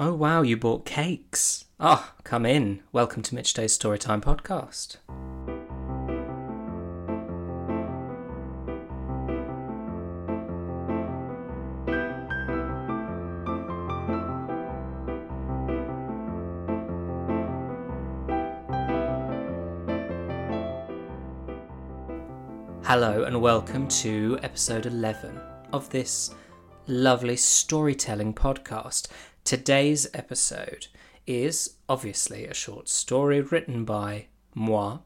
Oh, wow, you bought cakes. Ah, oh, come in. Welcome to Mitch Day's Storytime podcast. Hello, and welcome to episode 11 of this lovely storytelling podcast. Today's episode is obviously a short story written by moi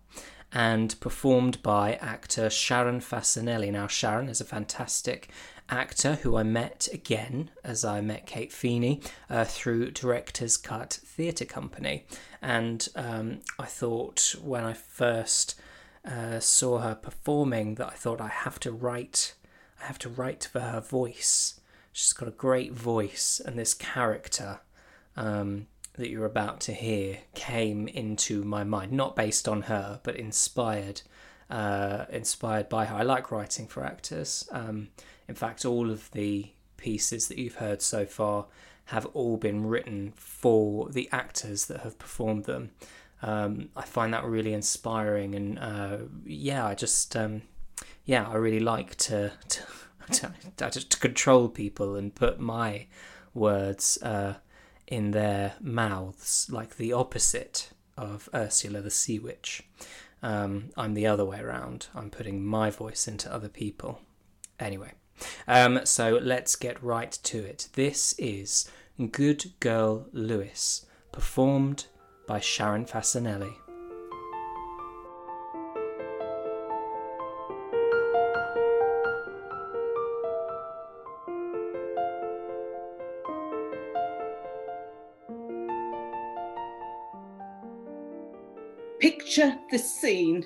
and performed by actor Sharon Fasanelli. Now, Sharon is a fantastic actor who I met again as I met Kate Feeney uh, through Director's Cut Theatre Company. And um, I thought when I first uh, saw her performing that I thought I have to write, I have to write for her voice. She's got a great voice, and this character um, that you're about to hear came into my mind, not based on her, but inspired, uh, inspired by her. I like writing for actors. Um, in fact, all of the pieces that you've heard so far have all been written for the actors that have performed them um, I find that really inspiring, and uh, yeah, I just um, yeah, I really like to to, to control people and put my words uh, in their mouths, like the opposite of Ursula the Sea Witch. Um, I'm the other way around. I'm putting my voice into other people. Anyway, um, so let's get right to it. This is Good Girl Lewis, performed by Sharon Fasanelli. The scene.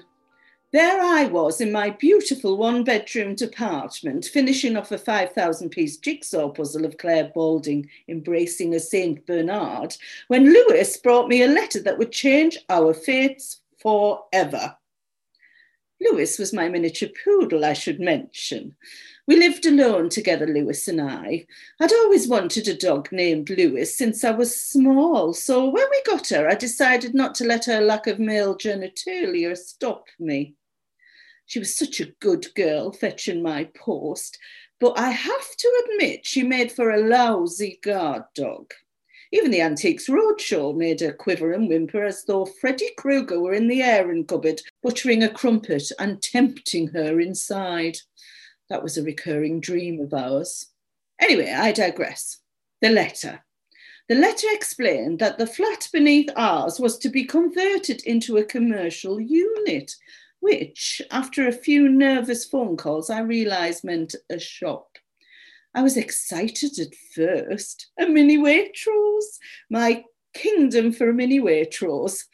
There I was in my beautiful one bedroom apartment, finishing off a 5,000 piece jigsaw puzzle of Clare Balding embracing a St. Bernard, when Lewis brought me a letter that would change our fates forever. Lewis was my miniature poodle, I should mention. We lived alone together, Lewis and I. I'd always wanted a dog named Lewis since I was small, so when we got her, I decided not to let her lack of male genitalia stop me. She was such a good girl fetching my post, but I have to admit she made for a lousy guard dog. Even the Antiques Roadshow made her quiver and whimper as though Freddy Krueger were in the airing cupboard, buttering a crumpet and tempting her inside. That was a recurring dream of ours. Anyway, I digress. The letter. The letter explained that the flat beneath ours was to be converted into a commercial unit, which, after a few nervous phone calls, I realised meant a shop. I was excited at first. A mini Waitrose, my kingdom for a mini Waitrose.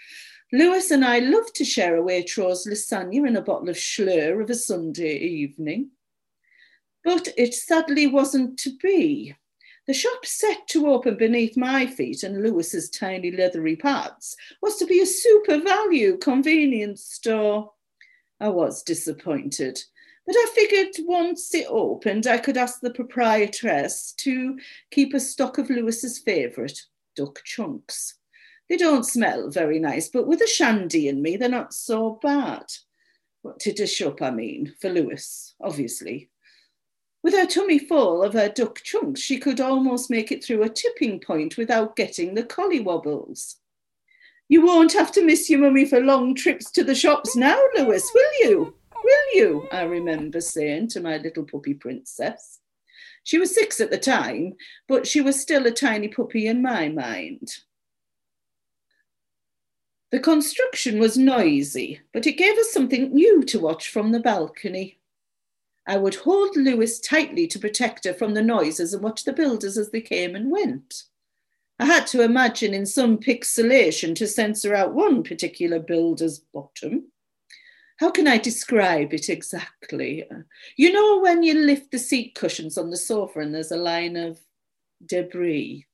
Lewis and I loved to share a Waitrose lasagna and a bottle of Schlur of a Sunday evening. But it sadly wasn't to be. The shop set to open beneath my feet and Lewis's tiny leathery pads was to be a super value convenience store. I was disappointed, but I figured once it opened, I could ask the proprietress to keep a stock of Lewis's favourite, duck chunks. They don't smell very nice, but with a shandy in me, they're not so bad. What to dish up, I mean, for Lewis, obviously. With her tummy full of her duck chunks, she could almost make it through a tipping point without getting the collie wobbles. You won't have to miss your mummy for long trips to the shops now, Lewis, will you? Will you? I remember saying to my little puppy princess. She was six at the time, but she was still a tiny puppy in my mind. The construction was noisy, but it gave us something new to watch from the balcony. I would hold Lewis tightly to protect her from the noises and watch the builders as they came and went. I had to imagine in some pixelation to censor out one particular builder's bottom. How can I describe it exactly? You know, when you lift the seat cushions on the sofa and there's a line of debris.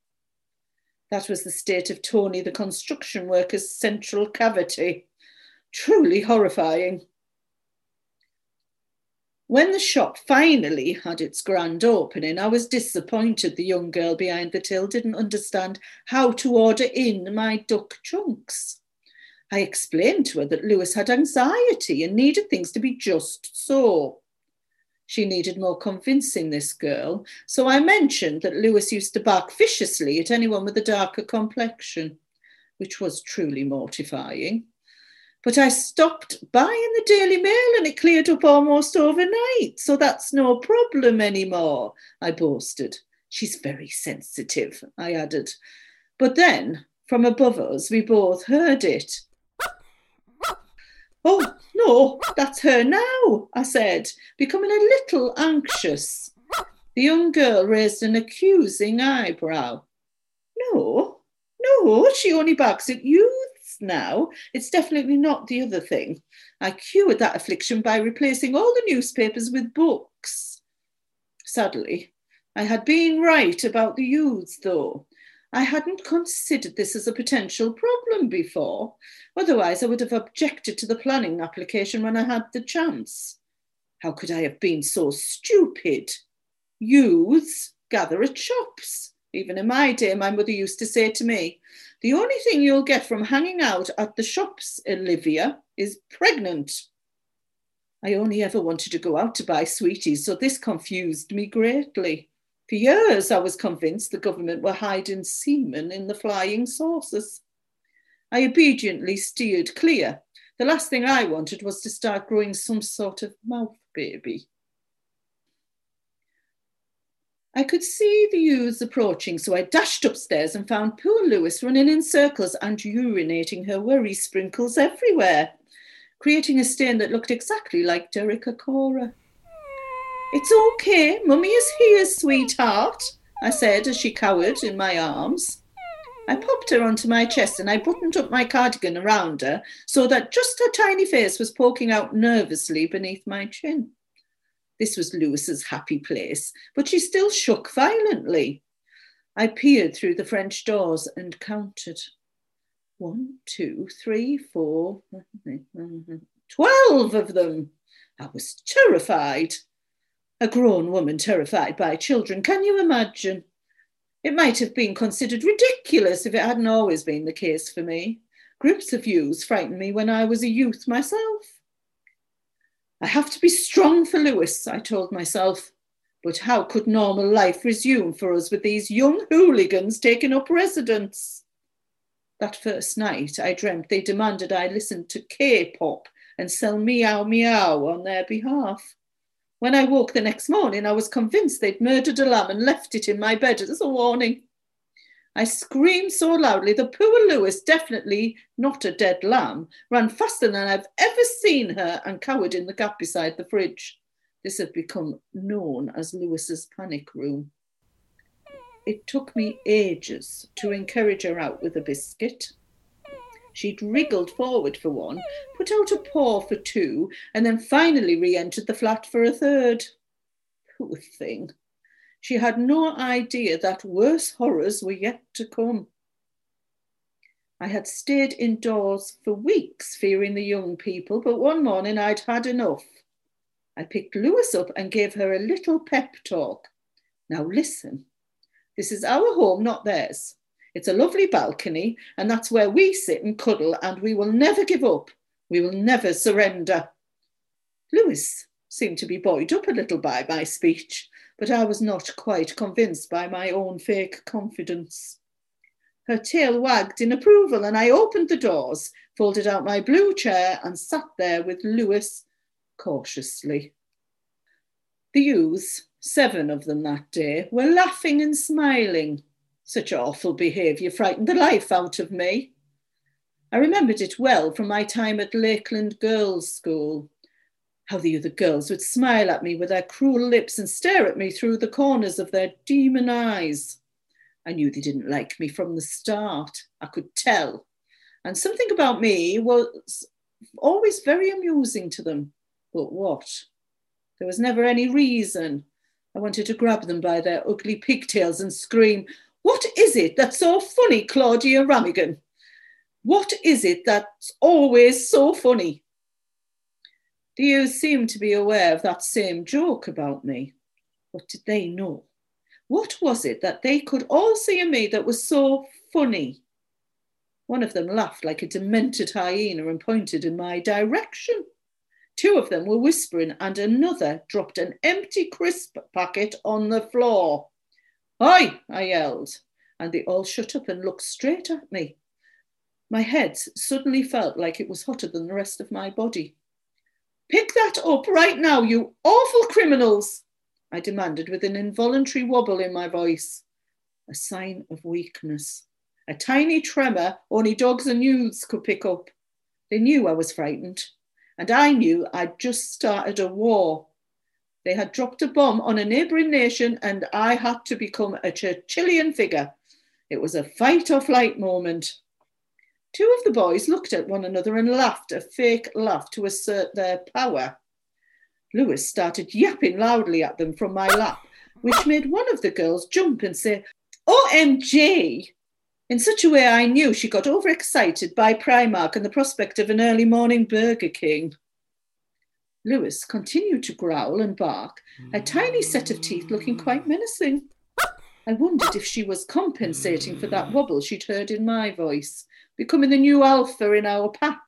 That was the state of Tony, the construction worker's central cavity. Truly horrifying. When the shop finally had its grand opening, I was disappointed the young girl behind the till didn't understand how to order in my duck chunks. I explained to her that Lewis had anxiety and needed things to be just so. She needed more convincing, this girl, so I mentioned that Lewis used to bark viciously at anyone with a darker complexion, which was truly mortifying. But I stopped buying the Daily Mail and it cleared up almost overnight, so that's no problem anymore, I boasted. She's very sensitive, I added. But then, from above us, we both heard it. Oh, no, that's her now, I said, becoming a little anxious. The young girl raised an accusing eyebrow. No, no, she only barks at youths now. It's definitely not the other thing. I cured that affliction by replacing all the newspapers with books. Sadly, I had been right about the youths, though. I hadn't considered this as a potential problem before. Otherwise, I would have objected to the planning application when I had the chance. How could I have been so stupid? Youths gather at shops. Even in my day, my mother used to say to me, The only thing you'll get from hanging out at the shops, Olivia, is pregnant. I only ever wanted to go out to buy sweeties, so this confused me greatly. For years, I was convinced the government were hiding semen in the flying saucers. I obediently steered clear. The last thing I wanted was to start growing some sort of mouth baby. I could see the youths approaching, so I dashed upstairs and found poor Lewis running in circles and urinating her worry sprinkles everywhere, creating a stain that looked exactly like Derek Acorah. It's okay, Mummy is here, sweetheart, I said as she cowered in my arms. I popped her onto my chest and I buttoned up my cardigan around her so that just her tiny face was poking out nervously beneath my chin. This was Lewis's happy place, but she still shook violently. I peered through the French doors and counted. One, two, three, four, twelve of them. I was terrified. A grown woman terrified by children, can you imagine? It might have been considered ridiculous if it hadn't always been the case for me. Groups of youths frightened me when I was a youth myself. I have to be strong for Lewis, I told myself. But how could normal life resume for us with these young hooligans taking up residence? That first night, I dreamt they demanded I listen to K pop and sell meow meow on their behalf. When I woke the next morning, I was convinced they'd murdered a lamb and left it in my bed as a warning. I screamed so loudly that poor Lewis, definitely not a dead lamb, ran faster than I've ever seen her and cowered in the gap beside the fridge. This had become known as Lewis's panic room. It took me ages to encourage her out with a biscuit. She'd wriggled forward for one, put out a paw for two, and then finally re entered the flat for a third. Poor thing. She had no idea that worse horrors were yet to come. I had stayed indoors for weeks, fearing the young people, but one morning I'd had enough. I picked Lewis up and gave her a little pep talk. Now listen, this is our home, not theirs. It's a lovely balcony, and that's where we sit and cuddle, and we will never give up. We will never surrender. Lewis seemed to be buoyed up a little by my speech, but I was not quite convinced by my own fake confidence. Her tail wagged in approval, and I opened the doors, folded out my blue chair, and sat there with Lewis cautiously. The youths, seven of them that day, were laughing and smiling. Such awful behaviour frightened the life out of me. I remembered it well from my time at Lakeland Girls' School. How the other girls would smile at me with their cruel lips and stare at me through the corners of their demon eyes. I knew they didn't like me from the start. I could tell. And something about me was always very amusing to them. But what? There was never any reason. I wanted to grab them by their ugly pigtails and scream, what is it that's so funny, Claudia Ramigan? What is it that's always so funny? The youths seemed to be aware of that same joke about me. What did they know? What was it that they could all see in me that was so funny? One of them laughed like a demented hyena and pointed in my direction. Two of them were whispering, and another dropped an empty crisp packet on the floor. Hi, I yelled, and they all shut up and looked straight at me. My head suddenly felt like it was hotter than the rest of my body. Pick that up right now, you awful criminals, I demanded with an involuntary wobble in my voice. A sign of weakness. A tiny tremor only dogs and youths could pick up. They knew I was frightened, and I knew I'd just started a war. They had dropped a bomb on a neighbouring nation, and I had to become a Churchillian figure. It was a fight or flight moment. Two of the boys looked at one another and laughed a fake laugh to assert their power. Lewis started yapping loudly at them from my lap, which made one of the girls jump and say, OMG! In such a way, I knew she got overexcited by Primark and the prospect of an early morning Burger King. Lewis continued to growl and bark, a tiny set of teeth looking quite menacing. I wondered if she was compensating for that wobble she'd heard in my voice becoming the new alpha in our pack.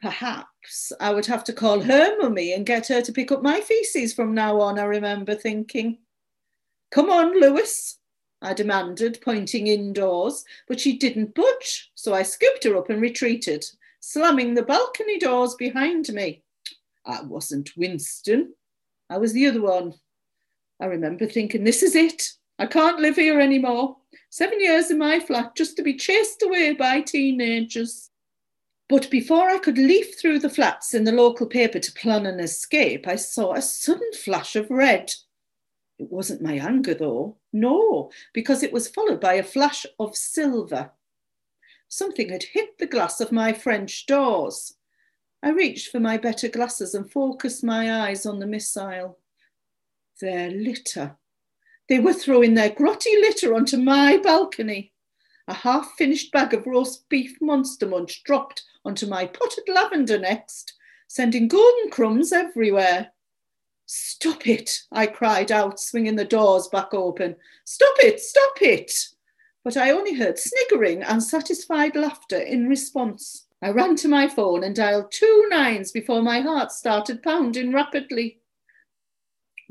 Perhaps I would have to call her mummy and get her to pick up my feces from now on, I remember thinking. Come on, Lewis, I demanded, pointing indoors, but she didn't budge, so I scooped her up and retreated, slamming the balcony doors behind me. I wasn't Winston, I was the other one. I remember thinking, this is it. I can't live here anymore. Seven years in my flat just to be chased away by teenagers. But before I could leaf through the flats in the local paper to plan an escape, I saw a sudden flash of red. It wasn't my anger, though. No, because it was followed by a flash of silver. Something had hit the glass of my French doors. I reached for my better glasses and focused my eyes on the missile. Their litter. They were throwing their grotty litter onto my balcony. A half finished bag of roast beef monster munch dropped onto my potted lavender next, sending golden crumbs everywhere. Stop it, I cried out, swinging the doors back open. Stop it, stop it. But I only heard sniggering and satisfied laughter in response. I ran to my phone and dialed two nines before my heart started pounding rapidly.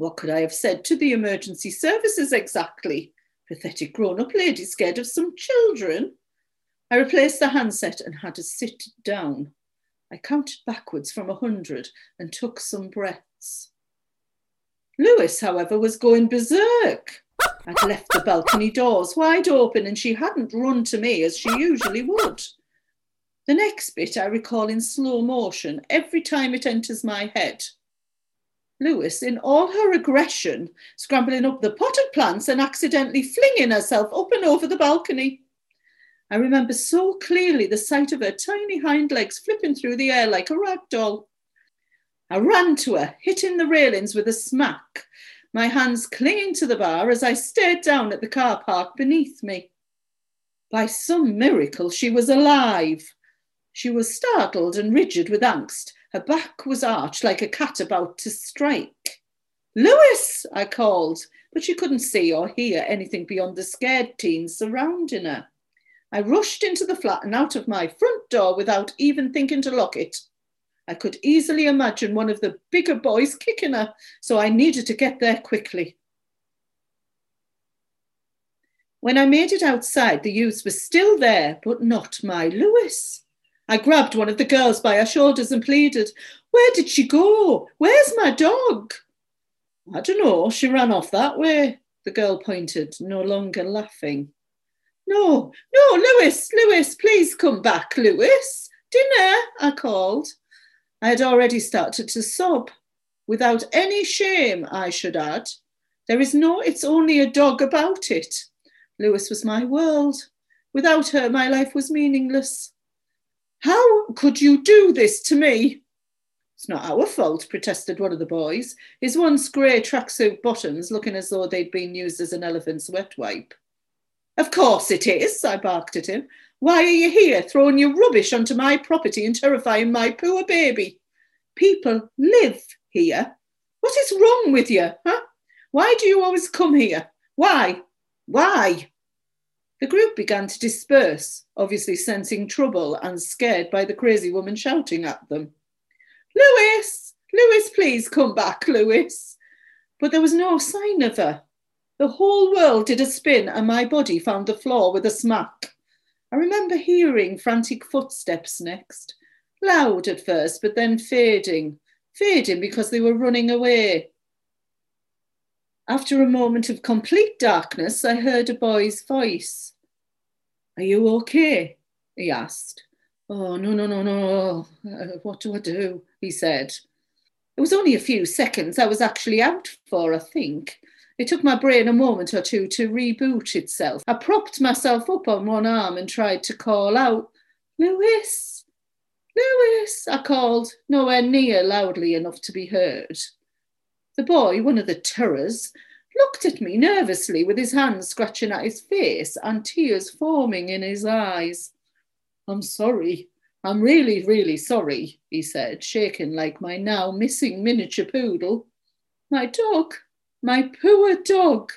What could I have said to the emergency services exactly? Pathetic grown up lady scared of some children. I replaced the handset and had to sit down. I counted backwards from a hundred and took some breaths. Lewis, however, was going berserk. I'd left the balcony doors wide open and she hadn't run to me as she usually would. The next bit I recall in slow motion every time it enters my head. Lewis, in all her aggression, scrambling up the potted plants and accidentally flinging herself up and over the balcony. I remember so clearly the sight of her tiny hind legs flipping through the air like a rag doll. I ran to her, hitting the railings with a smack, my hands clinging to the bar as I stared down at the car park beneath me. By some miracle, she was alive. She was startled and rigid with angst, her back was arched like a cat about to strike. Lewis, I called, but she couldn't see or hear anything beyond the scared teens surrounding her. I rushed into the flat and out of my front door without even thinking to lock it. I could easily imagine one of the bigger boys kicking her, so I needed to get there quickly. When I made it outside, the youths were still there, but not my Lewis. I grabbed one of the girls by her shoulders and pleaded, Where did she go? Where's my dog? I don't know, she ran off that way, the girl pointed, no longer laughing. No, no, Lewis, Lewis, please come back, Lewis. Dinner, I called. I had already started to sob, without any shame, I should add. There is no, it's only a dog about it. Lewis was my world. Without her, my life was meaningless. How could you do this to me? It's not our fault, protested one of the boys, his once grey tracksuit bottoms looking as though they'd been used as an elephant's wet wipe. Of course it is, I barked at him. Why are you here throwing your rubbish onto my property and terrifying my poor baby? people live here. What is wrong with you? Huh? Why do you always come here? Why? Why? The group began to disperse, obviously sensing trouble and scared by the crazy woman shouting at them. Lewis, Lewis, please come back, Lewis. But there was no sign of her. The whole world did a spin and my body found the floor with a smack. I remember hearing frantic footsteps next, loud at first, but then fading, fading because they were running away. After a moment of complete darkness, I heard a boy's voice. Are you okay? he asked. Oh, no, no, no, no. Uh, what do I do? he said. It was only a few seconds I was actually out for, I think. It took my brain a moment or two to reboot itself. I propped myself up on one arm and tried to call out, Lewis, Lewis, I called, nowhere near loudly enough to be heard. The boy, one of the terrors, looked at me nervously with his hands scratching at his face and tears forming in his eyes. I'm sorry. I'm really, really sorry, he said, shaking like my now missing miniature poodle. My dog, my poor dog.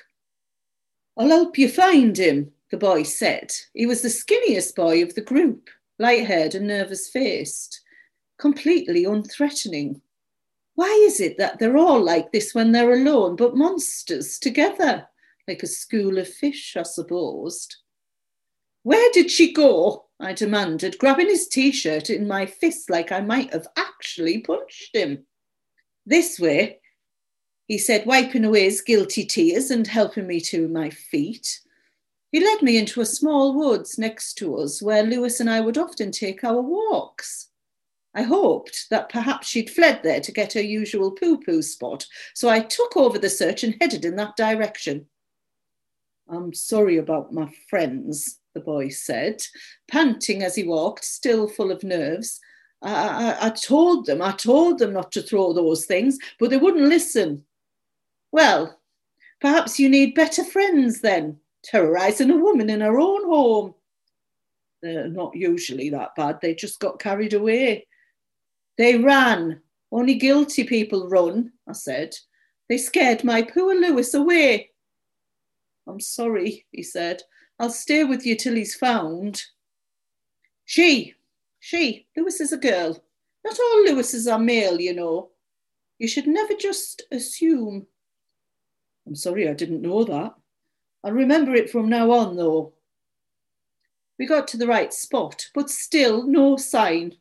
I'll help you find him, the boy said. He was the skinniest boy of the group, light haired and nervous faced, completely unthreatening. Why is it that they're all like this when they're alone, but monsters together, like a school of fish, I supposed? Where did she go? I demanded, grabbing his t shirt in my fist like I might have actually punched him. This way, he said, wiping away his guilty tears and helping me to my feet. He led me into a small woods next to us where Lewis and I would often take our walks. I hoped that perhaps she'd fled there to get her usual poo poo spot, so I took over the search and headed in that direction. I'm sorry about my friends, the boy said, panting as he walked, still full of nerves. I, I, I told them, I told them not to throw those things, but they wouldn't listen. Well, perhaps you need better friends then, terrorizing a woman in her own home. They're not usually that bad, they just got carried away. They ran. Only guilty people run, I said. They scared my poor Lewis away. I'm sorry, he said. I'll stay with you till he's found. She, she, Lewis is a girl. Not all Lewises are male, you know. You should never just assume. I'm sorry I didn't know that. I'll remember it from now on, though. We got to the right spot, but still no sign.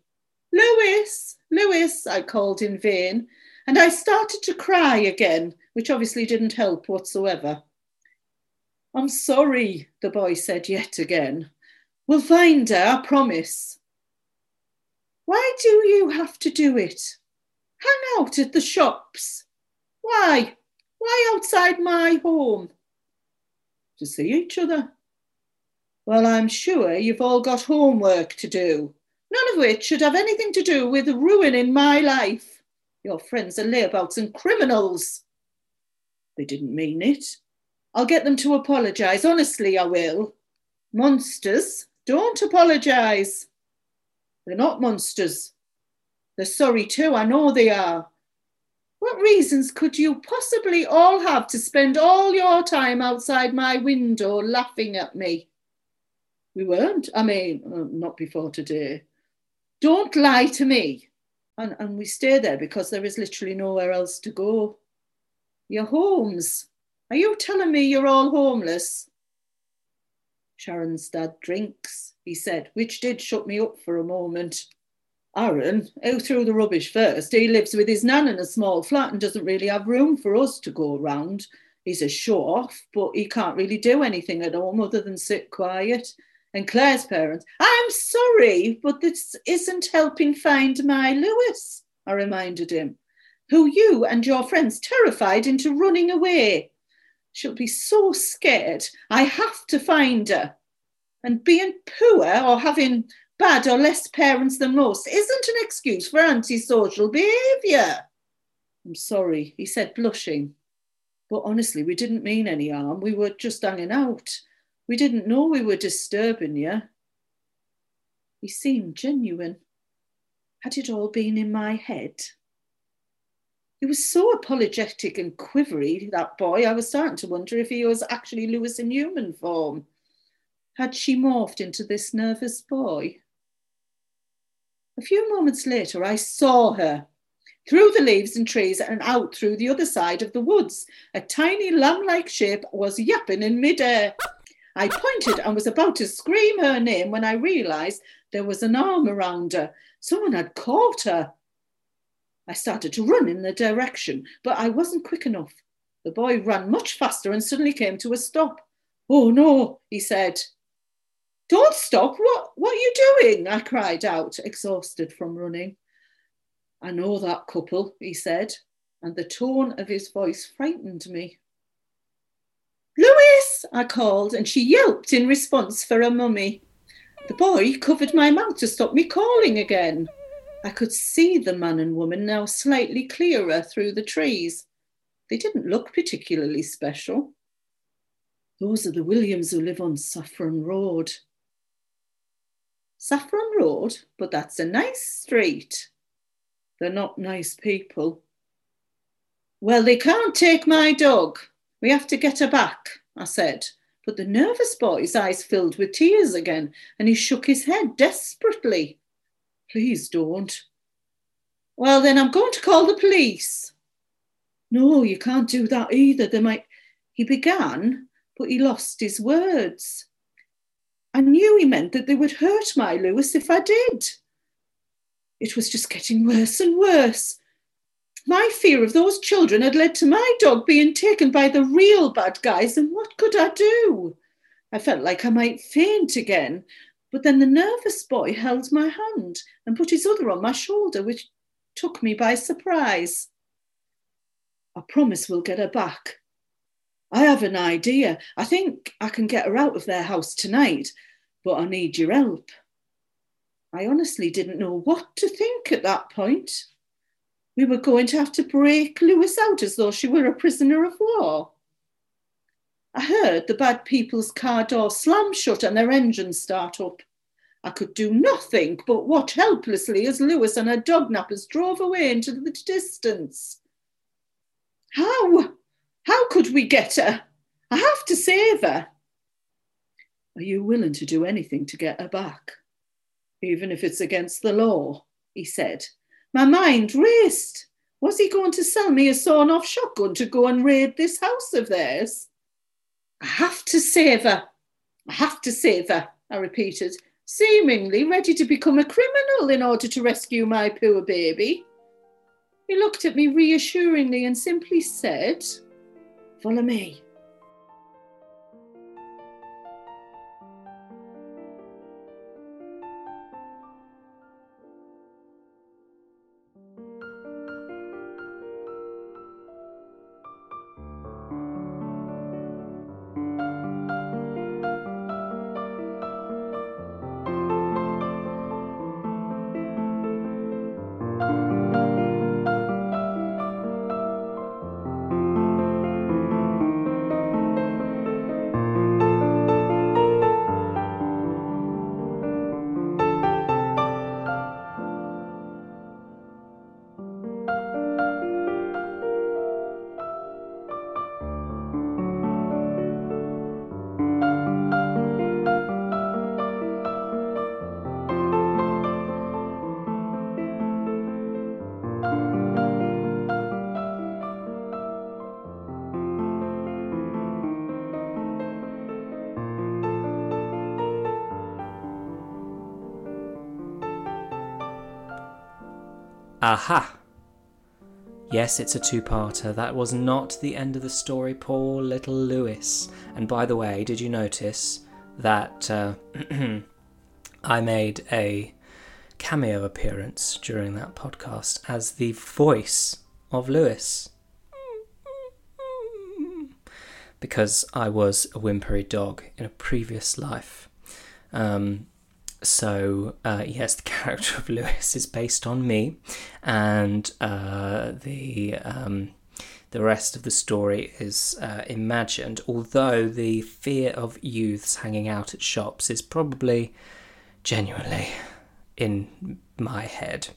Lewis, Lewis, I called in vain, and I started to cry again, which obviously didn't help whatsoever. I'm sorry, the boy said yet again. We'll find her, I promise. Why do you have to do it? Hang out at the shops. Why? Why outside my home? To see each other. Well, I'm sure you've all got homework to do, none of which should have anything to do with ruining my life. Your friends are layabouts and criminals. They didn't mean it. I'll get them to apologise. Honestly, I will. Monsters, don't apologise. They're not monsters. They're sorry too, I know they are. What reasons could you possibly all have to spend all your time outside my window laughing at me? We weren't. I mean, uh, not before today. Don't lie to me. And, and we stay there because there is literally nowhere else to go. Your homes. Are you telling me you're all homeless? Sharon's dad drinks, he said, which did shut me up for a moment. Aaron, who threw the rubbish first, he lives with his nan in a small flat and doesn't really have room for us to go around. He's a show off, but he can't really do anything at home other than sit quiet. And Claire's parents, I'm sorry, but this isn't helping find my Lewis, I reminded him, who you and your friends terrified into running away. She'll be so scared. I have to find her. And being poor or having bad or less parents than most isn't an excuse for antisocial behaviour. I'm sorry, he said, blushing. But honestly, we didn't mean any harm. We were just hanging out. We didn't know we were disturbing you. He seemed genuine. Had it all been in my head? He was so apologetic and quivery, that boy, I was starting to wonder if he was actually Lewis in human form. Had she morphed into this nervous boy? A few moments later, I saw her through the leaves and trees and out through the other side of the woods. A tiny lamb like shape was yapping in midair. I pointed and was about to scream her name when I realised there was an arm around her. Someone had caught her. I started to run in the direction, but I wasn't quick enough. The boy ran much faster and suddenly came to a stop. Oh no, he said. Don't stop. What, what are you doing? I cried out, exhausted from running. I know that couple, he said, and the tone of his voice frightened me. Lewis, I called, and she yelped in response for her mummy. The boy covered my mouth to stop me calling again. I could see the man and woman now slightly clearer through the trees. They didn't look particularly special. Those are the Williams who live on Saffron Road. Saffron Road? But that's a nice street. They're not nice people. Well, they can't take my dog. We have to get her back, I said. But the nervous boy's eyes filled with tears again, and he shook his head desperately. Please don't. Well, then I'm going to call the police. No, you can't do that either. They might. He began, but he lost his words. I knew he meant that they would hurt my Lewis if I did. It was just getting worse and worse. My fear of those children had led to my dog being taken by the real bad guys, and what could I do? I felt like I might faint again, but then the nervous boy held my hand and put his other on my shoulder, which took me by surprise. I promise we'll get her back. I have an idea. I think I can get her out of their house tonight, but I need your help. I honestly didn't know what to think at that point. We were going to have to break Lewis out as though she were a prisoner of war. I heard the bad people's car door slam shut and their engine start up. I could do nothing but watch helplessly as Lewis and her dog nappers drove away into the distance. How? How could we get her? I have to save her. Are you willing to do anything to get her back? Even if it's against the law, he said. My mind raced. Was he going to sell me a sawn off shotgun to go and raid this house of theirs? I have to save her. I have to save her, I repeated, seemingly ready to become a criminal in order to rescue my poor baby. He looked at me reassuringly and simply said, Follow me. Aha! Yes, it's a two parter. That was not the end of the story. Poor little Lewis. And by the way, did you notice that uh, I made a cameo appearance during that podcast as the voice of Lewis? Because I was a whimpery dog in a previous life. Um, so uh, yes, the character of Lewis is based on me, and uh, the um, the rest of the story is uh, imagined. Although the fear of youths hanging out at shops is probably genuinely in my head.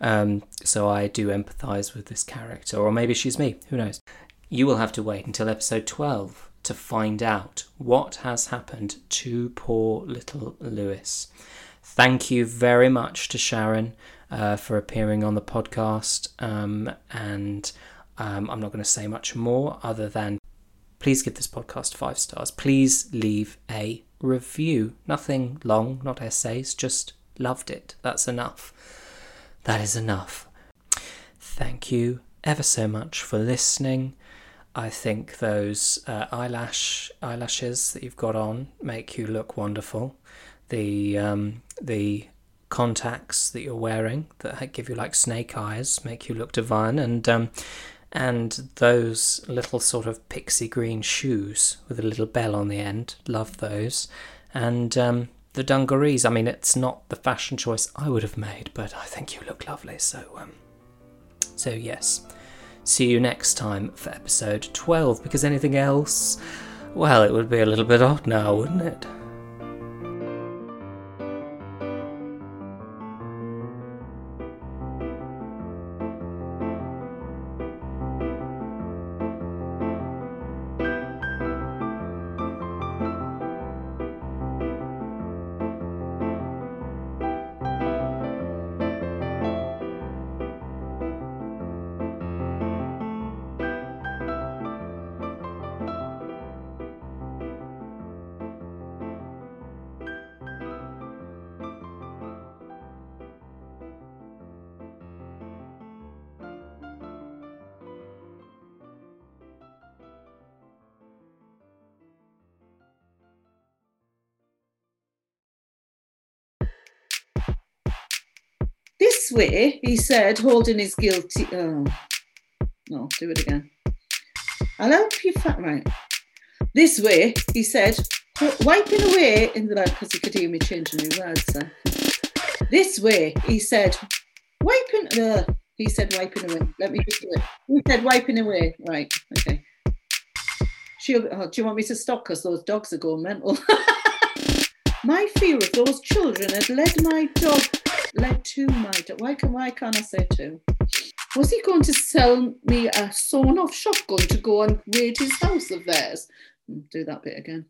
Um, so I do empathise with this character, or maybe she's me, who knows? You will have to wait until episode 12 to find out what has happened to poor little Lewis. Thank you very much to Sharon uh, for appearing on the podcast. Um, and um, I'm not going to say much more other than please give this podcast five stars. Please leave a review. Nothing long, not essays, just loved it. That's enough. That is enough. Thank you ever so much for listening. I think those uh, eyelash eyelashes that you've got on make you look wonderful. The um, the contacts that you're wearing that give you like snake eyes make you look divine, and um, and those little sort of pixie green shoes with a little bell on the end. Love those, and um, the dungarees. I mean, it's not the fashion choice I would have made, but I think you look lovely. So, um, so yes. See you next time for episode 12, because anything else, well, it would be a little bit odd now, wouldn't it? This way, he said, holding his guilty. Oh, no, do it again. I'll help you, fat right. This way, he said, wiping away in the bed because he could hear me changing his words. This way, he said, wiping. Uh, he said, wiping away. Let me just do it. He said, wiping away. Right, okay. She'll, oh, do you want me to stop? Because those dogs are going mental. my fear of those children had led my dog led to my dog. Why, can, why can't I say to? Was he going to sell me a sawn off shotgun to go and raid his house of theirs? Hmm, do that bit again.